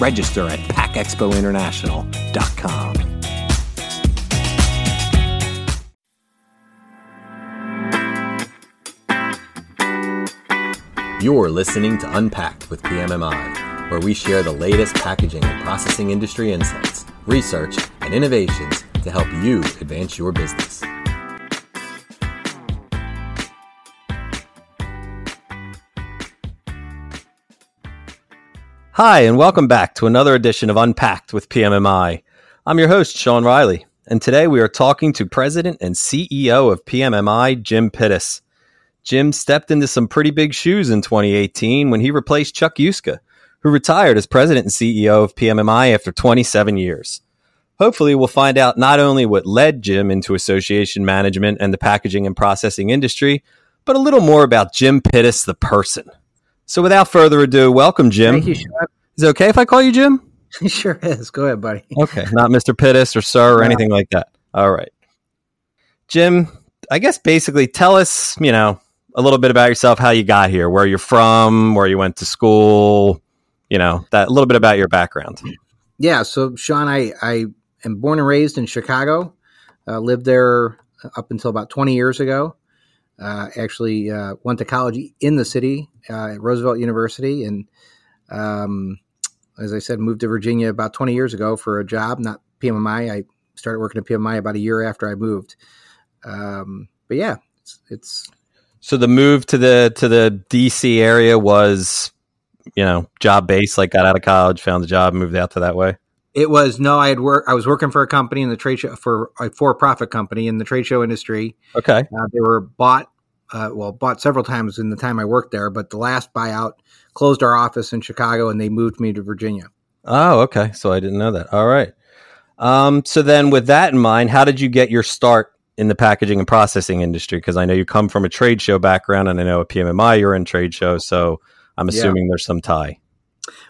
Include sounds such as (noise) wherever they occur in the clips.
Register at packexpointernational.com. You're listening to Unpacked with PMMI, where we share the latest packaging and processing industry insights, research, and innovations to help you advance your business. Hi, and welcome back to another edition of Unpacked with PMMI. I'm your host, Sean Riley, and today we are talking to President and CEO of PMMI, Jim Pittas. Jim stepped into some pretty big shoes in 2018 when he replaced Chuck Yuska, who retired as President and CEO of PMMI after 27 years. Hopefully, we'll find out not only what led Jim into association management and the packaging and processing industry, but a little more about Jim Pittas, the person. So without further ado, welcome, Jim. Thank you, Sean. Is it okay if I call you Jim? (laughs) sure is. Go ahead, buddy. Okay, not Mr. Pittas or Sir or anything like that. All right. Jim, I guess basically tell us, you know, a little bit about yourself, how you got here, where you're from, where you went to school, you know, that a little bit about your background. Yeah, so Sean, I, I am born and raised in Chicago. Uh, lived there up until about 20 years ago. Uh, actually, uh, went to college in the city uh, at Roosevelt University, and um, as I said, moved to Virginia about 20 years ago for a job, not PMMI. I started working at PMMI about a year after I moved. Um, but yeah, it's, it's so the move to the to the DC area was, you know, job based. Like got out of college, found a job, moved out to that way. It was no, I had work. I was working for a company in the trade show for a for-profit company in the trade show industry. Okay, uh, they were bought, uh, well, bought several times in the time I worked there, but the last buyout closed our office in Chicago and they moved me to Virginia. Oh, okay. So I didn't know that. All right. Um, so then, with that in mind, how did you get your start in the packaging and processing industry? Because I know you come from a trade show background, and I know at PMMI you're in trade shows, so I'm assuming yeah. there's some tie.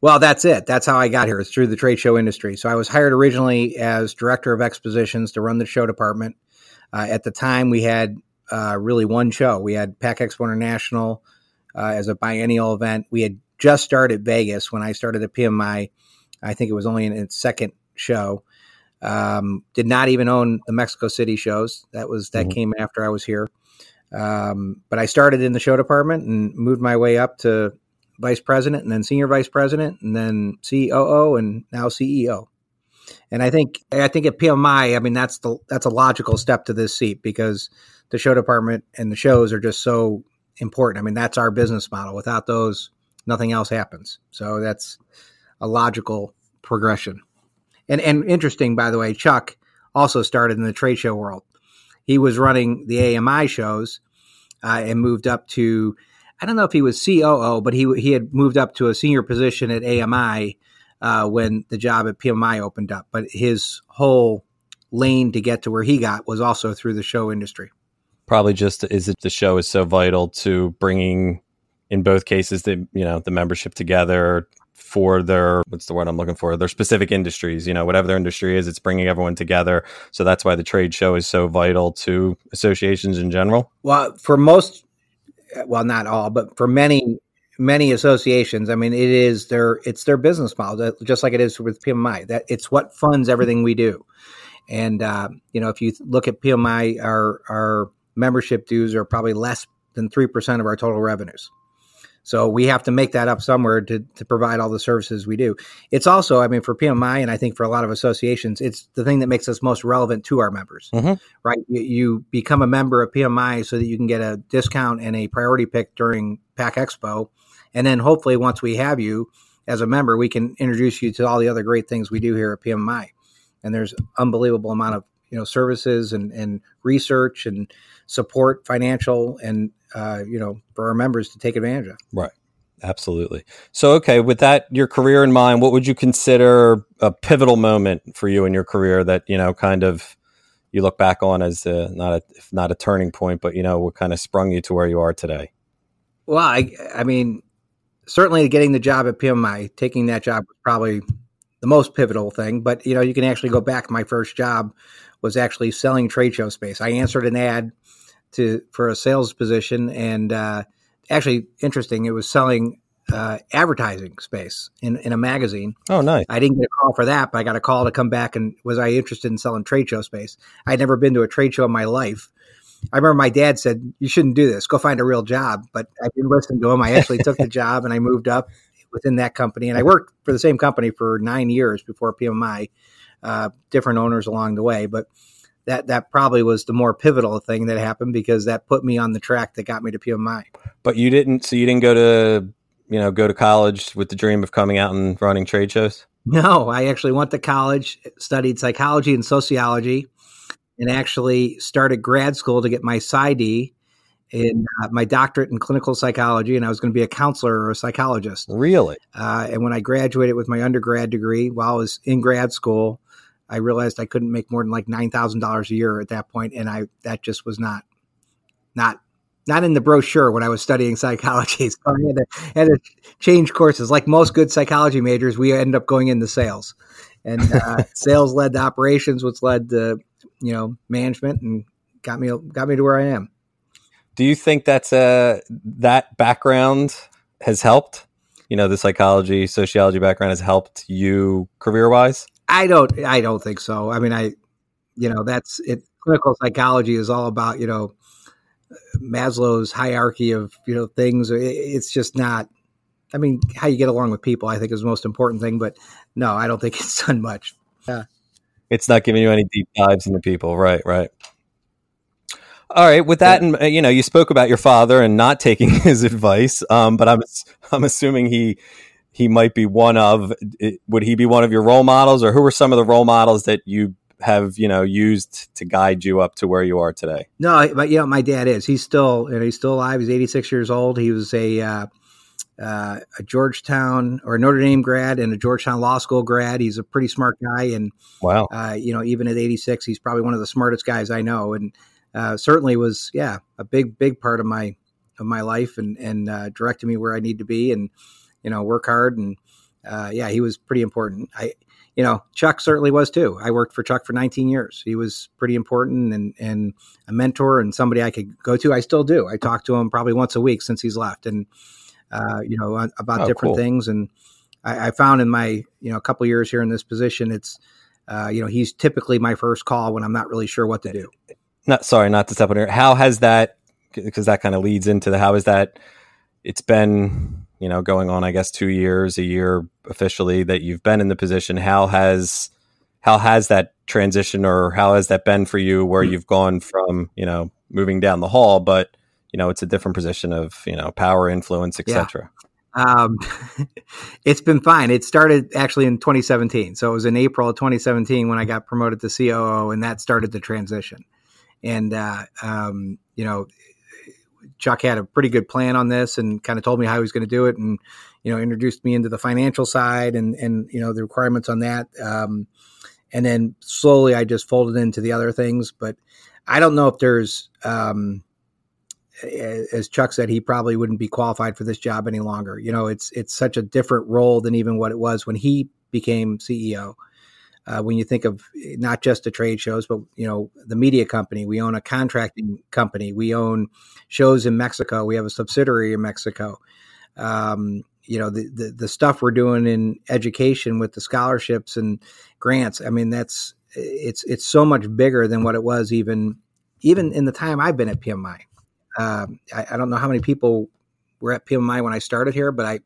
Well, that's it. That's how I got here. It's through the trade show industry. So I was hired originally as director of expositions to run the show department. Uh, at the time, we had uh, really one show. We had Pack Expo International uh, as a biennial event. We had just started Vegas when I started at PMI. I think it was only in its second show. Um, did not even own the Mexico City shows. That was that mm-hmm. came after I was here. Um, but I started in the show department and moved my way up to vice president and then senior vice president and then COO and now CEO. And I think I think at PMI, I mean that's the that's a logical step to this seat because the show department and the shows are just so important. I mean that's our business model. Without those, nothing else happens. So that's a logical progression. And and interesting, by the way, Chuck also started in the trade show world. He was running the AMI shows uh, and moved up to I don't know if he was COO, but he he had moved up to a senior position at AMI uh, when the job at PMI opened up. But his whole lane to get to where he got was also through the show industry. Probably just is it the show is so vital to bringing in both cases the you know the membership together for their what's the word I'm looking for their specific industries you know whatever their industry is it's bringing everyone together so that's why the trade show is so vital to associations in general well for most well, not all, but for many many associations, I mean, it is their it's their business model, just like it is with PMI. That it's what funds everything we do. And uh, you know, if you look at PMI, our our membership dues are probably less than three percent of our total revenues. So we have to make that up somewhere to, to provide all the services we do. It's also, I mean, for PMI and I think for a lot of associations, it's the thing that makes us most relevant to our members, mm-hmm. right? You, you, become a member of PMI so that you can get a discount and a priority pick during Pack Expo. And then hopefully once we have you as a member, we can introduce you to all the other great things we do here at PMI. And there's unbelievable amount of, you know, services and, and research and support, financial and uh, you know, for our members to take advantage of. Right. Absolutely. So, okay, with that, your career in mind, what would you consider a pivotal moment for you in your career that you know, kind of, you look back on as a, not a, if not a turning point, but you know, what kind of sprung you to where you are today? Well, I, I mean, certainly getting the job at PMI, taking that job was probably the most pivotal thing. But you know, you can actually go back. My first job was actually selling trade show space. I answered an ad to for a sales position, and uh, actually interesting. It was selling uh, advertising space in, in a magazine. Oh, nice. I didn't get a call for that, but I got a call to come back and was I interested in selling trade show space? I'd never been to a trade show in my life. I remember my dad said, You shouldn't do this. Go find a real job. But I didn't listen to him. I actually took the (laughs) job and I moved up within that company. And I worked for the same company for nine years before PMI, uh, different owners along the way. But that that probably was the more pivotal thing that happened because that put me on the track that got me to PMI. But you didn't. So you didn't go to you know go to college with the dream of coming out and running trade shows. No, I actually went to college, studied psychology and sociology, and actually started grad school to get my PsyD in uh, my doctorate in clinical psychology, and I was going to be a counselor or a psychologist. Really? Uh, and when I graduated with my undergrad degree, while I was in grad school, I realized I couldn't make more than like nine thousand dollars a year at that point, and I that just was not not not in the brochure when I was studying psychology. (laughs) So I had to, had to change courses. Like most good psychology majors, we end up going into sales, and uh, (laughs) sales led to operations, which led to you know management, and got me got me to where I am. Do you think that's a that background has helped? You know, the psychology, sociology background has helped you career wise. I don't. I don't think so. I mean, I, you know, that's it. Clinical psychology is all about you know Maslow's hierarchy of you know things. It's just not. I mean, how you get along with people, I think, is the most important thing. But no, I don't think (laughs) it's done much. Yeah. It's not giving you any deep dives into people, right? Right. All right. With that, and you know, you spoke about your father and not taking (laughs) his advice, um, but I'm I'm assuming he he might be one of. Would he be one of your role models, or who are some of the role models that you have you know used to guide you up to where you are today? No, but you know, my dad is. He's still you know, he's still alive. He's 86 years old. He was a uh, uh, a Georgetown or Notre Dame grad and a Georgetown Law School grad. He's a pretty smart guy, and wow, uh, you know, even at 86, he's probably one of the smartest guys I know, and uh, certainly was yeah a big big part of my of my life and and uh, directed me where I need to be and you know work hard and uh, yeah he was pretty important. I you know, Chuck certainly was too. I worked for Chuck for 19 years. He was pretty important and, and a mentor and somebody I could go to. I still do. I talk to him probably once a week since he's left and, uh, you know, about oh, different cool. things. And I, I, found in my, you know, a couple years here in this position, it's, uh, you know, he's typically my first call when I'm not really sure what to do. Not sorry, not to step on here. How has that, because that kind of leads into the, how is that, it's been you know, going on, I guess, two years, a year officially that you've been in the position. How has how has that transition, or how has that been for you, where you've gone from you know moving down the hall, but you know it's a different position of you know power, influence, etc. Yeah. Um, (laughs) it's been fine. It started actually in 2017, so it was in April of 2017 when I got promoted to COO, and that started the transition. And uh, um, you know, Chuck had a pretty good plan on this and kind of told me how he was going to do it, and you know introduced me into the financial side and and you know the requirements on that. Um, and then slowly I just folded into the other things, but I don't know if there's. Um, as Chuck said, he probably wouldn't be qualified for this job any longer. You know, it's it's such a different role than even what it was when he became CEO uh, when you think of not just the trade shows, but you know the media company. We own a contracting company. We own shows in Mexico. We have a subsidiary in Mexico. Um, you know the, the, the stuff we're doing in education with the scholarships and grants. I mean that's it's it's so much bigger than what it was even even in the time I've been at PMI. Um, I, I don't know how many people were at PMI when I started here, but I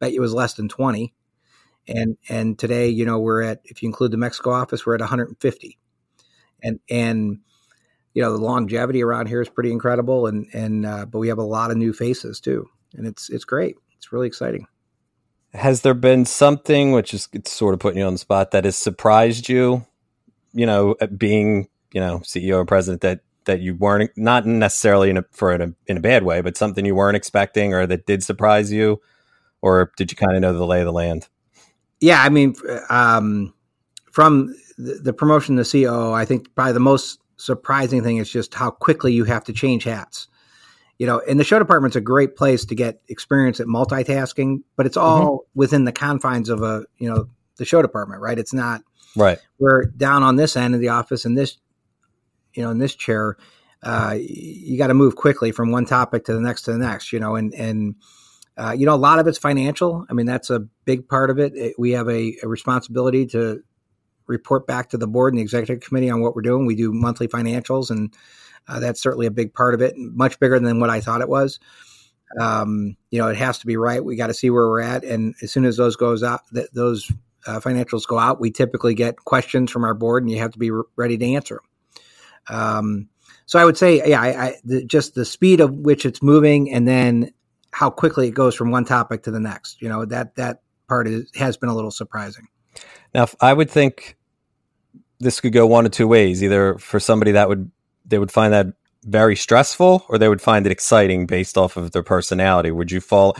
bet it was less than twenty and and today you know we're at if you include the Mexico office we're at 150 and and you know the longevity around here is pretty incredible and and uh, but we have a lot of new faces too and it's it's great. It's really exciting. Has there been something which is it's sort of putting you on the spot that has surprised you you know being you know CEO and president that that you weren't not necessarily in a for in a, in a bad way but something you weren't expecting or that did surprise you? Or did you kind of know the lay of the land? Yeah, I mean, um, from the, the promotion to COO, I think probably the most surprising thing is just how quickly you have to change hats. You know, and the show department's a great place to get experience at multitasking, but it's all mm-hmm. within the confines of a you know the show department, right? It's not right. We're down on this end of the office in this, you know, in this chair. Uh, you got to move quickly from one topic to the next to the next, you know, and and uh, you know a lot of it's financial. I mean, that's a big part of it. it we have a, a responsibility to report back to the board and the executive committee on what we're doing. We do monthly financials, and uh, that's certainly a big part of it. Much bigger than what I thought it was. Um, you know, it has to be right. We got to see where we're at, and as soon as those goes out, th- those uh, financials go out, we typically get questions from our board, and you have to be re- ready to answer them. Um, so I would say, yeah, I, I the, just the speed of which it's moving, and then how quickly it goes from one topic to the next. You know, that that part is, has been a little surprising. Now, I would think this could go one of two ways. Either for somebody that would they would find that very stressful, or they would find it exciting based off of their personality. Would you fall,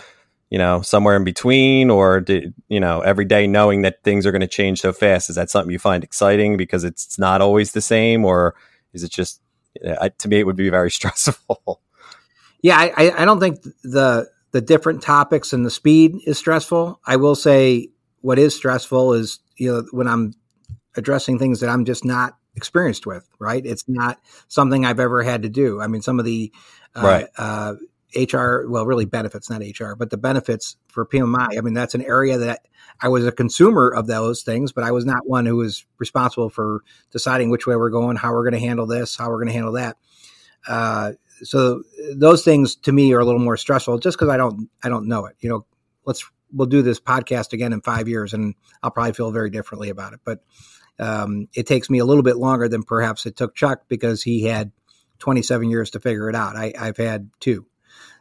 you know, somewhere in between, or did, you know, every day knowing that things are going to change so fast? Is that something you find exciting because it's not always the same, or is it just uh, to me it would be very (laughs) stressful? Yeah, I, I don't think the the different topics and the speed is stressful. I will say what is stressful is you know when I'm addressing things that I'm just not experienced with, right? It's not something I've ever had to do. I mean, some of the uh, right. uh, HR, well, really benefits, not HR, but the benefits for PMI. I mean, that's an area that I was a consumer of those things, but I was not one who was responsible for deciding which way we're going, how we're going to handle this, how we're going to handle that. Uh, so those things to me are a little more stressful just because I don't, I don't know it. You know, let's, we'll do this podcast again in five years and I'll probably feel very differently about it. But um, it takes me a little bit longer than perhaps it took Chuck because he had 27 years to figure it out. I, have had two.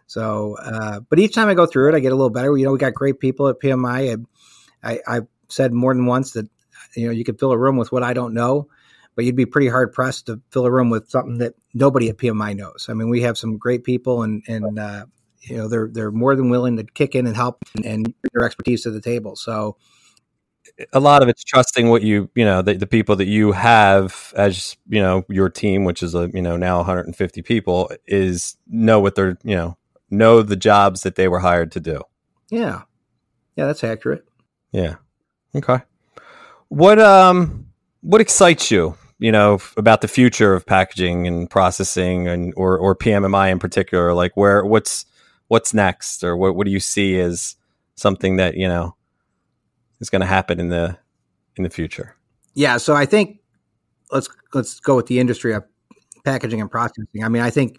So, uh, but each time I go through it, I get a little better. You know, we got great people at PMI. I, I, have said more than once that, you know, you could fill a room with what I don't know, but you'd be pretty hard pressed to fill a room with something that nobody at PMI knows. I mean, we have some great people and, and, uh, you know, they're, they're more than willing to kick in and help and, and bring their expertise to the table. So, a lot of it's trusting what you you know the, the people that you have as you know your team which is a you know now 150 people is know what they're you know know the jobs that they were hired to do. Yeah. Yeah that's accurate. Yeah. Okay. What um what excites you you know about the future of packaging and processing and or or PMMI in particular like where what's what's next or what what do you see as something that you know is going to happen in the in the future. Yeah, so I think let's let's go with the industry of packaging and processing. I mean, I think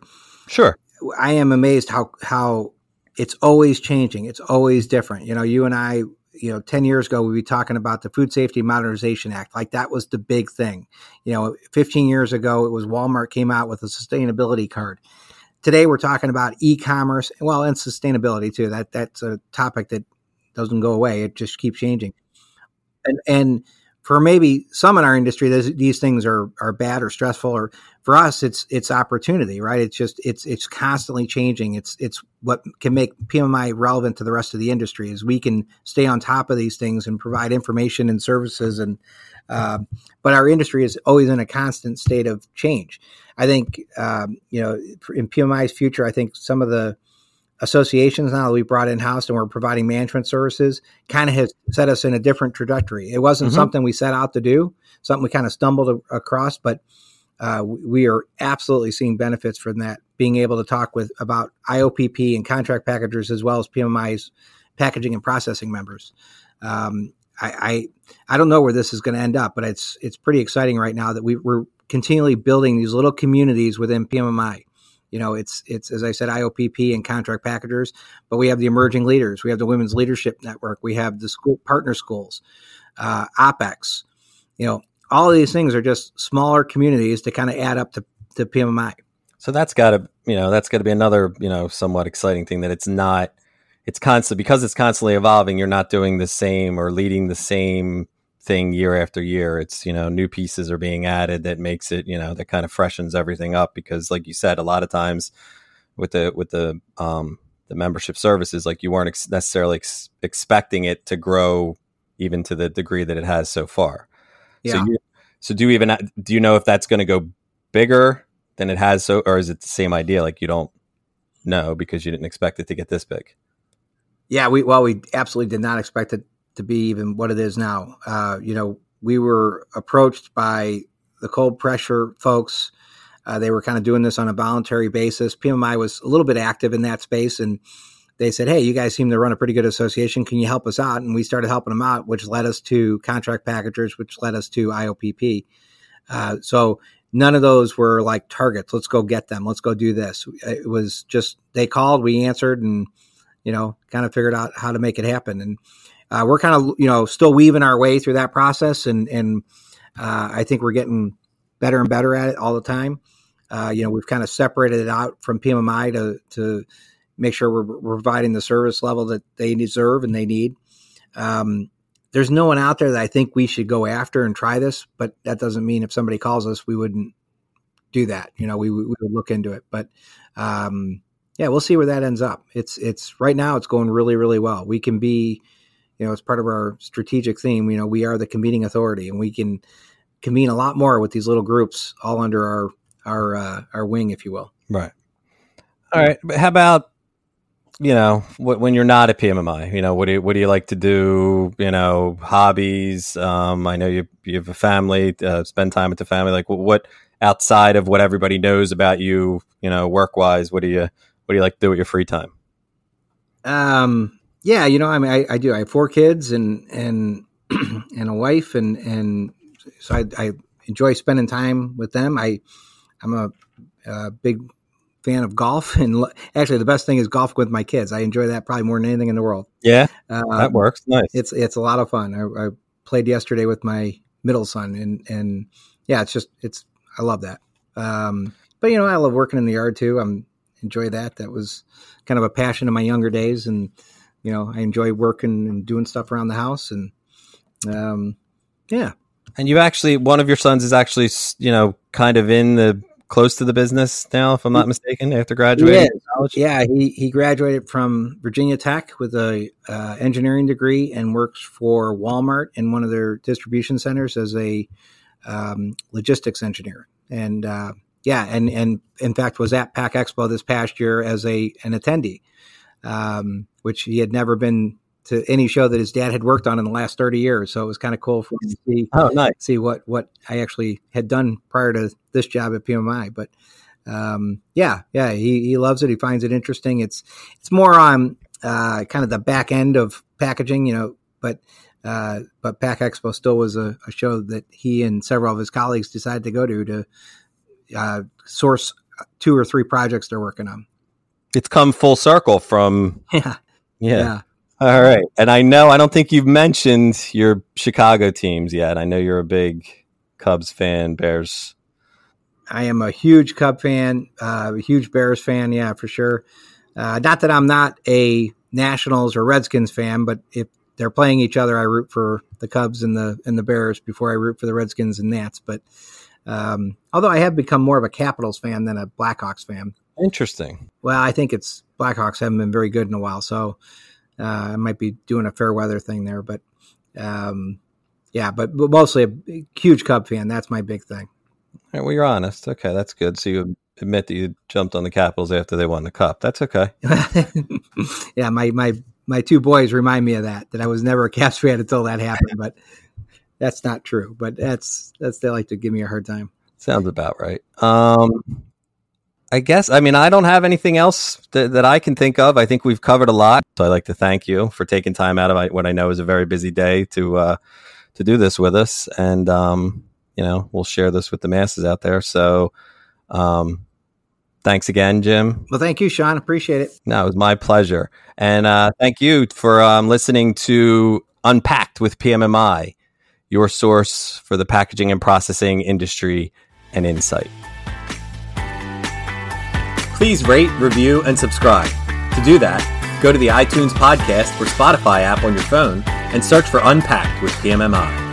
sure. I am amazed how how it's always changing. It's always different. You know, you and I, you know, 10 years ago we'd be talking about the Food Safety Modernization Act. Like that was the big thing. You know, 15 years ago it was Walmart came out with a sustainability card. Today we're talking about e-commerce, well, and sustainability too. That that's a topic that doesn't go away. It just keeps changing. And and for maybe some in our industry, these things are are bad or stressful. Or for us, it's it's opportunity, right? It's just it's it's constantly changing. It's it's what can make PMI relevant to the rest of the industry is we can stay on top of these things and provide information and services and. Uh, but our industry is always in a constant state of change. I think, um, you know, in PMI's future, I think some of the associations now that we brought in house and we're providing management services kind of has set us in a different trajectory. It wasn't mm-hmm. something we set out to do, something we kind of stumbled across, but uh, we are absolutely seeing benefits from that. Being able to talk with about IOPP and contract packagers as well as PMI's packaging and processing members. Um, I, I, I don't know where this is going to end up, but it's it's pretty exciting right now that we, we're continually building these little communities within PMI you know, it's it's as I said, IOPP and contract packagers, but we have the emerging leaders. We have the Women's Leadership Network. We have the school partner schools, uh, OpX. You know, all of these things are just smaller communities to kind of add up to, to PMI. So that's got to you know that's got to be another you know somewhat exciting thing that it's not it's constant because it's constantly evolving. You're not doing the same or leading the same thing year after year. It's, you know, new pieces are being added that makes it, you know, that kind of freshens everything up because like you said, a lot of times with the with the um the membership services, like you weren't ex- necessarily ex- expecting it to grow even to the degree that it has so far. Yeah. So, you, so do you even do you know if that's going to go bigger than it has so, or is it the same idea? Like you don't know because you didn't expect it to get this big. Yeah, we well, we absolutely did not expect it to be even what it is now. Uh, you know, we were approached by the cold pressure folks. Uh, they were kind of doing this on a voluntary basis. PMI was a little bit active in that space, and they said, "Hey, you guys seem to run a pretty good association. Can you help us out?" And we started helping them out, which led us to contract packagers, which led us to IOPP. Uh, so none of those were like targets. Let's go get them. Let's go do this. It was just they called, we answered, and you know, kind of figured out how to make it happen. And uh, we're kind of you know still weaving our way through that process, and and uh, I think we're getting better and better at it all the time. Uh, you know, we've kind of separated it out from PMMI to to make sure we're, we're providing the service level that they deserve and they need. Um, there's no one out there that I think we should go after and try this, but that doesn't mean if somebody calls us, we wouldn't do that. You know, we, we would look into it, but um, yeah, we'll see where that ends up. It's it's right now it's going really really well. We can be, you know, it's part of our strategic theme. You know, we are the convening authority, and we can convene a lot more with these little groups all under our our uh, our wing, if you will. Right. All right. But how about you know when you're not at PMMI? You know what do you, what do you like to do? You know hobbies. Um, I know you you have a family. Uh, spend time with the family. Like what outside of what everybody knows about you? You know work wise. What do you what do you like to do with your free time? Um. Yeah. You know. I mean, I, I do. I have four kids and and (clears throat) and a wife and and so I, I enjoy spending time with them. I I'm a, a big fan of golf, (laughs) and actually, the best thing is golf with my kids. I enjoy that probably more than anything in the world. Yeah, uh, that works. Nice. It's it's a lot of fun. I, I, played yesterday with my middle son, and and yeah, it's just it's I love that. Um, but you know, I love working in the yard too. I'm enjoy that. That was kind of a passion in my younger days, and you know, I enjoy working and doing stuff around the house, and um, yeah. And you actually, one of your sons is actually, you know, kind of in the close to the business now, if I'm not mistaken, after graduating college. Yeah, he he graduated from Virginia Tech with a uh, engineering degree and works for Walmart in one of their distribution centers as a um, logistics engineer. And uh, yeah, and and in fact was at Pack Expo this past year as a an attendee, um, which he had never been to any show that his dad had worked on in the last 30 years. So it was kind of cool for him to (laughs) see, oh, nice. see what, what I actually had done prior to this job at PMI. But um, yeah, yeah, he, he loves it. He finds it interesting. It's, it's more on uh, kind of the back end of packaging, you know, but, uh, but Pack Expo still was a, a, show that he and several of his colleagues decided to go to to uh, source two or three projects they're working on. It's come full circle from (laughs) yeah, yeah. yeah. All right. And I know, I don't think you've mentioned your Chicago teams yet. I know you're a big Cubs fan, Bears. I am a huge Cub fan, uh, a huge Bears fan. Yeah, for sure. Uh, not that I'm not a Nationals or Redskins fan, but if they're playing each other, I root for the Cubs and the and the Bears before I root for the Redskins and Nats. But um, although I have become more of a Capitals fan than a Blackhawks fan. Interesting. Well, I think it's Blackhawks haven't been very good in a while, so I might be doing a fair weather thing there, but um, yeah, but, but, mostly a huge Cub fan. That's my big thing. All right, well, you're honest. Okay, that's good. So you admit that you jumped on the Capitals after they won the Cup. That's okay. (laughs) yeah, my my my two boys remind me of that. That I was never a Caps fan until that happened, but that's not true. But that's that's they like to give me a hard time. Sounds about right. Um, I guess. I mean, I don't have anything else that, that I can think of. I think we've covered a lot. So I'd like to thank you for taking time out of what I know is a very busy day to uh, to do this with us. And um, you know, we'll share this with the masses out there. So, um, thanks again, Jim. Well, thank you, Sean. Appreciate it. No, it was my pleasure. And uh, thank you for um, listening to Unpacked with PMMI, your source for the packaging and processing industry and insight. Please rate, review, and subscribe. To do that, go to the iTunes podcast or Spotify app on your phone and search for Unpacked with PMMI.